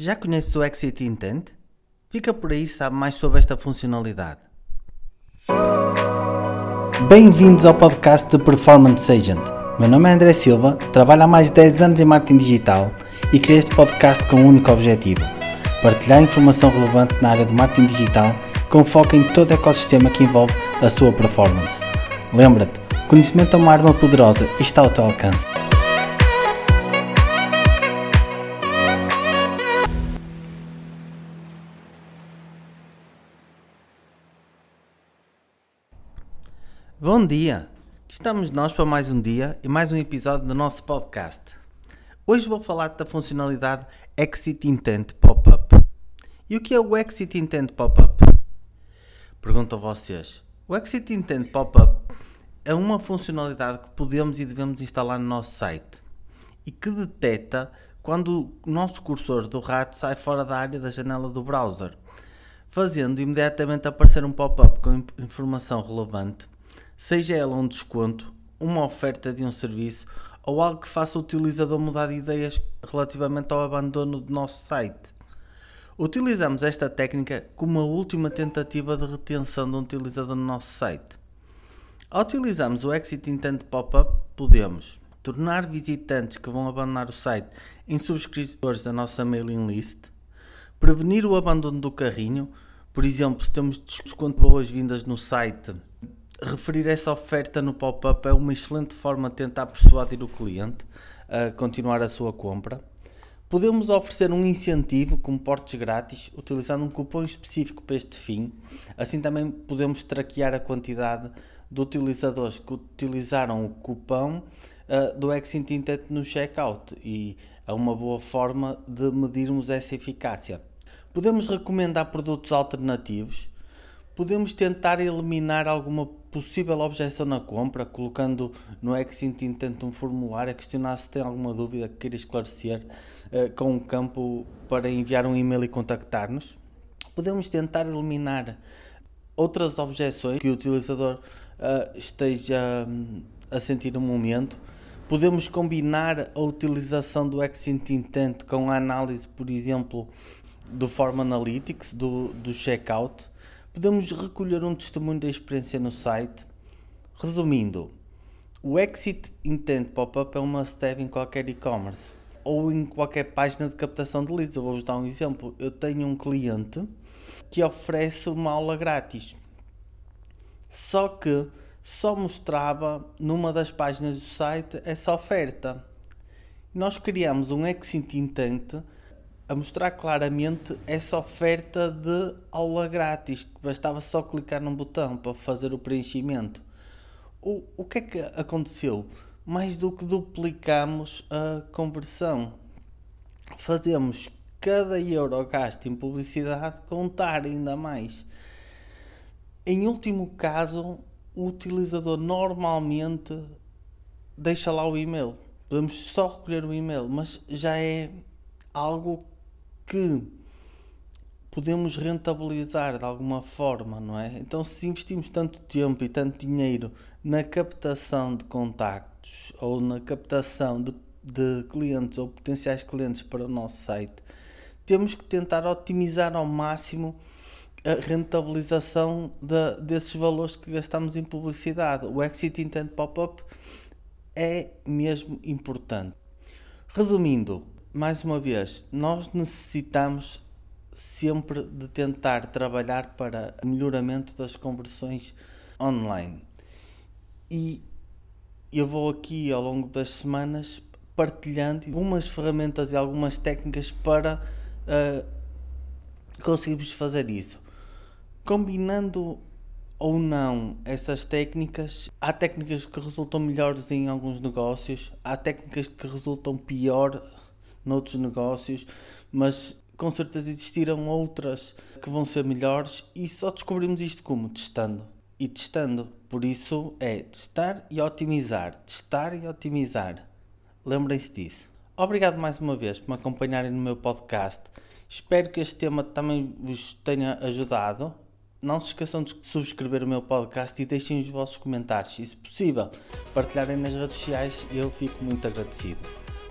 Já conheces o Exit Intent? Fica por aí e sabe mais sobre esta funcionalidade. Bem-vindos ao podcast de Performance Agent. Meu nome é André Silva, trabalho há mais de 10 anos em marketing digital e criei este podcast com um único objetivo: partilhar informação relevante na área de marketing digital com foco em todo o ecossistema que envolve a sua performance. Lembra-te, conhecimento é uma arma poderosa e está ao teu alcance. Bom dia! Estamos nós para mais um dia e mais um episódio do nosso podcast. Hoje vou falar da funcionalidade Exit Intent Pop-up. E o que é o Exit Intent Pop-up? Pergunto a vocês. O Exit Intent Pop-up é uma funcionalidade que podemos e devemos instalar no nosso site e que detecta quando o nosso cursor do rato sai fora da área da janela do browser, fazendo imediatamente aparecer um pop-up com informação relevante seja ela um desconto, uma oferta de um serviço ou algo que faça o utilizador mudar de ideias relativamente ao abandono do nosso site. Utilizamos esta técnica como a última tentativa de retenção de um utilizador no nosso site. Ao utilizarmos o Exit Intent Pop-up, podemos tornar visitantes que vão abandonar o site em subscritores da nossa mailing list, prevenir o abandono do carrinho, por exemplo, se temos desconto boas-vindas no site referir essa oferta no pop-up é uma excelente forma de tentar persuadir o cliente a continuar a sua compra. Podemos oferecer um incentivo com portes grátis, utilizando um cupom específico para este fim. Assim também podemos traquear a quantidade de utilizadores que utilizaram o cupom uh, do Exit Intent no checkout e é uma boa forma de medirmos essa eficácia. Podemos recomendar produtos alternativos, podemos tentar eliminar alguma possível objeção na compra, colocando no Exit Intent um formulário a questionar se tem alguma dúvida que queira esclarecer, uh, com um campo para enviar um e-mail e contactar-nos. Podemos tentar eliminar outras objeções que o utilizador uh, esteja um, a sentir no momento. Podemos combinar a utilização do Exit Intent com a análise, por exemplo, do Form Analytics, do, do checkout podemos recolher um testemunho da experiência no site. Resumindo, o Exit Intent Pop-up é uma step em qualquer e-commerce ou em qualquer página de captação de leads. Eu vou-vos dar um exemplo. Eu tenho um cliente que oferece uma aula grátis, só que só mostrava numa das páginas do site essa oferta. Nós criamos um Exit Intent a mostrar claramente essa oferta de aula grátis, que bastava só clicar num botão para fazer o preenchimento. O, o que é que aconteceu? Mais do que duplicamos a conversão. Fazemos cada euro gasto em publicidade contar ainda mais. Em último caso, o utilizador normalmente deixa lá o e-mail. Podemos só recolher o e-mail, mas já é algo que podemos rentabilizar de alguma forma, não é? Então, se investimos tanto tempo e tanto dinheiro na captação de contactos ou na captação de, de clientes ou potenciais clientes para o nosso site, temos que tentar otimizar ao máximo a rentabilização de, desses valores que gastamos em publicidade. O Exit Intent Pop-up é mesmo importante. Resumindo, mais uma vez, nós necessitamos sempre de tentar trabalhar para melhoramento das conversões online. E eu vou aqui ao longo das semanas partilhando algumas ferramentas e algumas técnicas para uh, conseguirmos fazer isso. Combinando ou não essas técnicas, há técnicas que resultam melhores em alguns negócios, há técnicas que resultam pior noutros negócios, mas com certeza existiram outras que vão ser melhores e só descobrimos isto como? Testando. E testando. Por isso é testar e otimizar. Testar e otimizar. Lembrem-se disso. Obrigado mais uma vez por me acompanharem no meu podcast. Espero que este tema também vos tenha ajudado. Não se esqueçam de subscrever o meu podcast e deixem os vossos comentários. E se possível, partilharem nas redes sociais. Eu fico muito agradecido.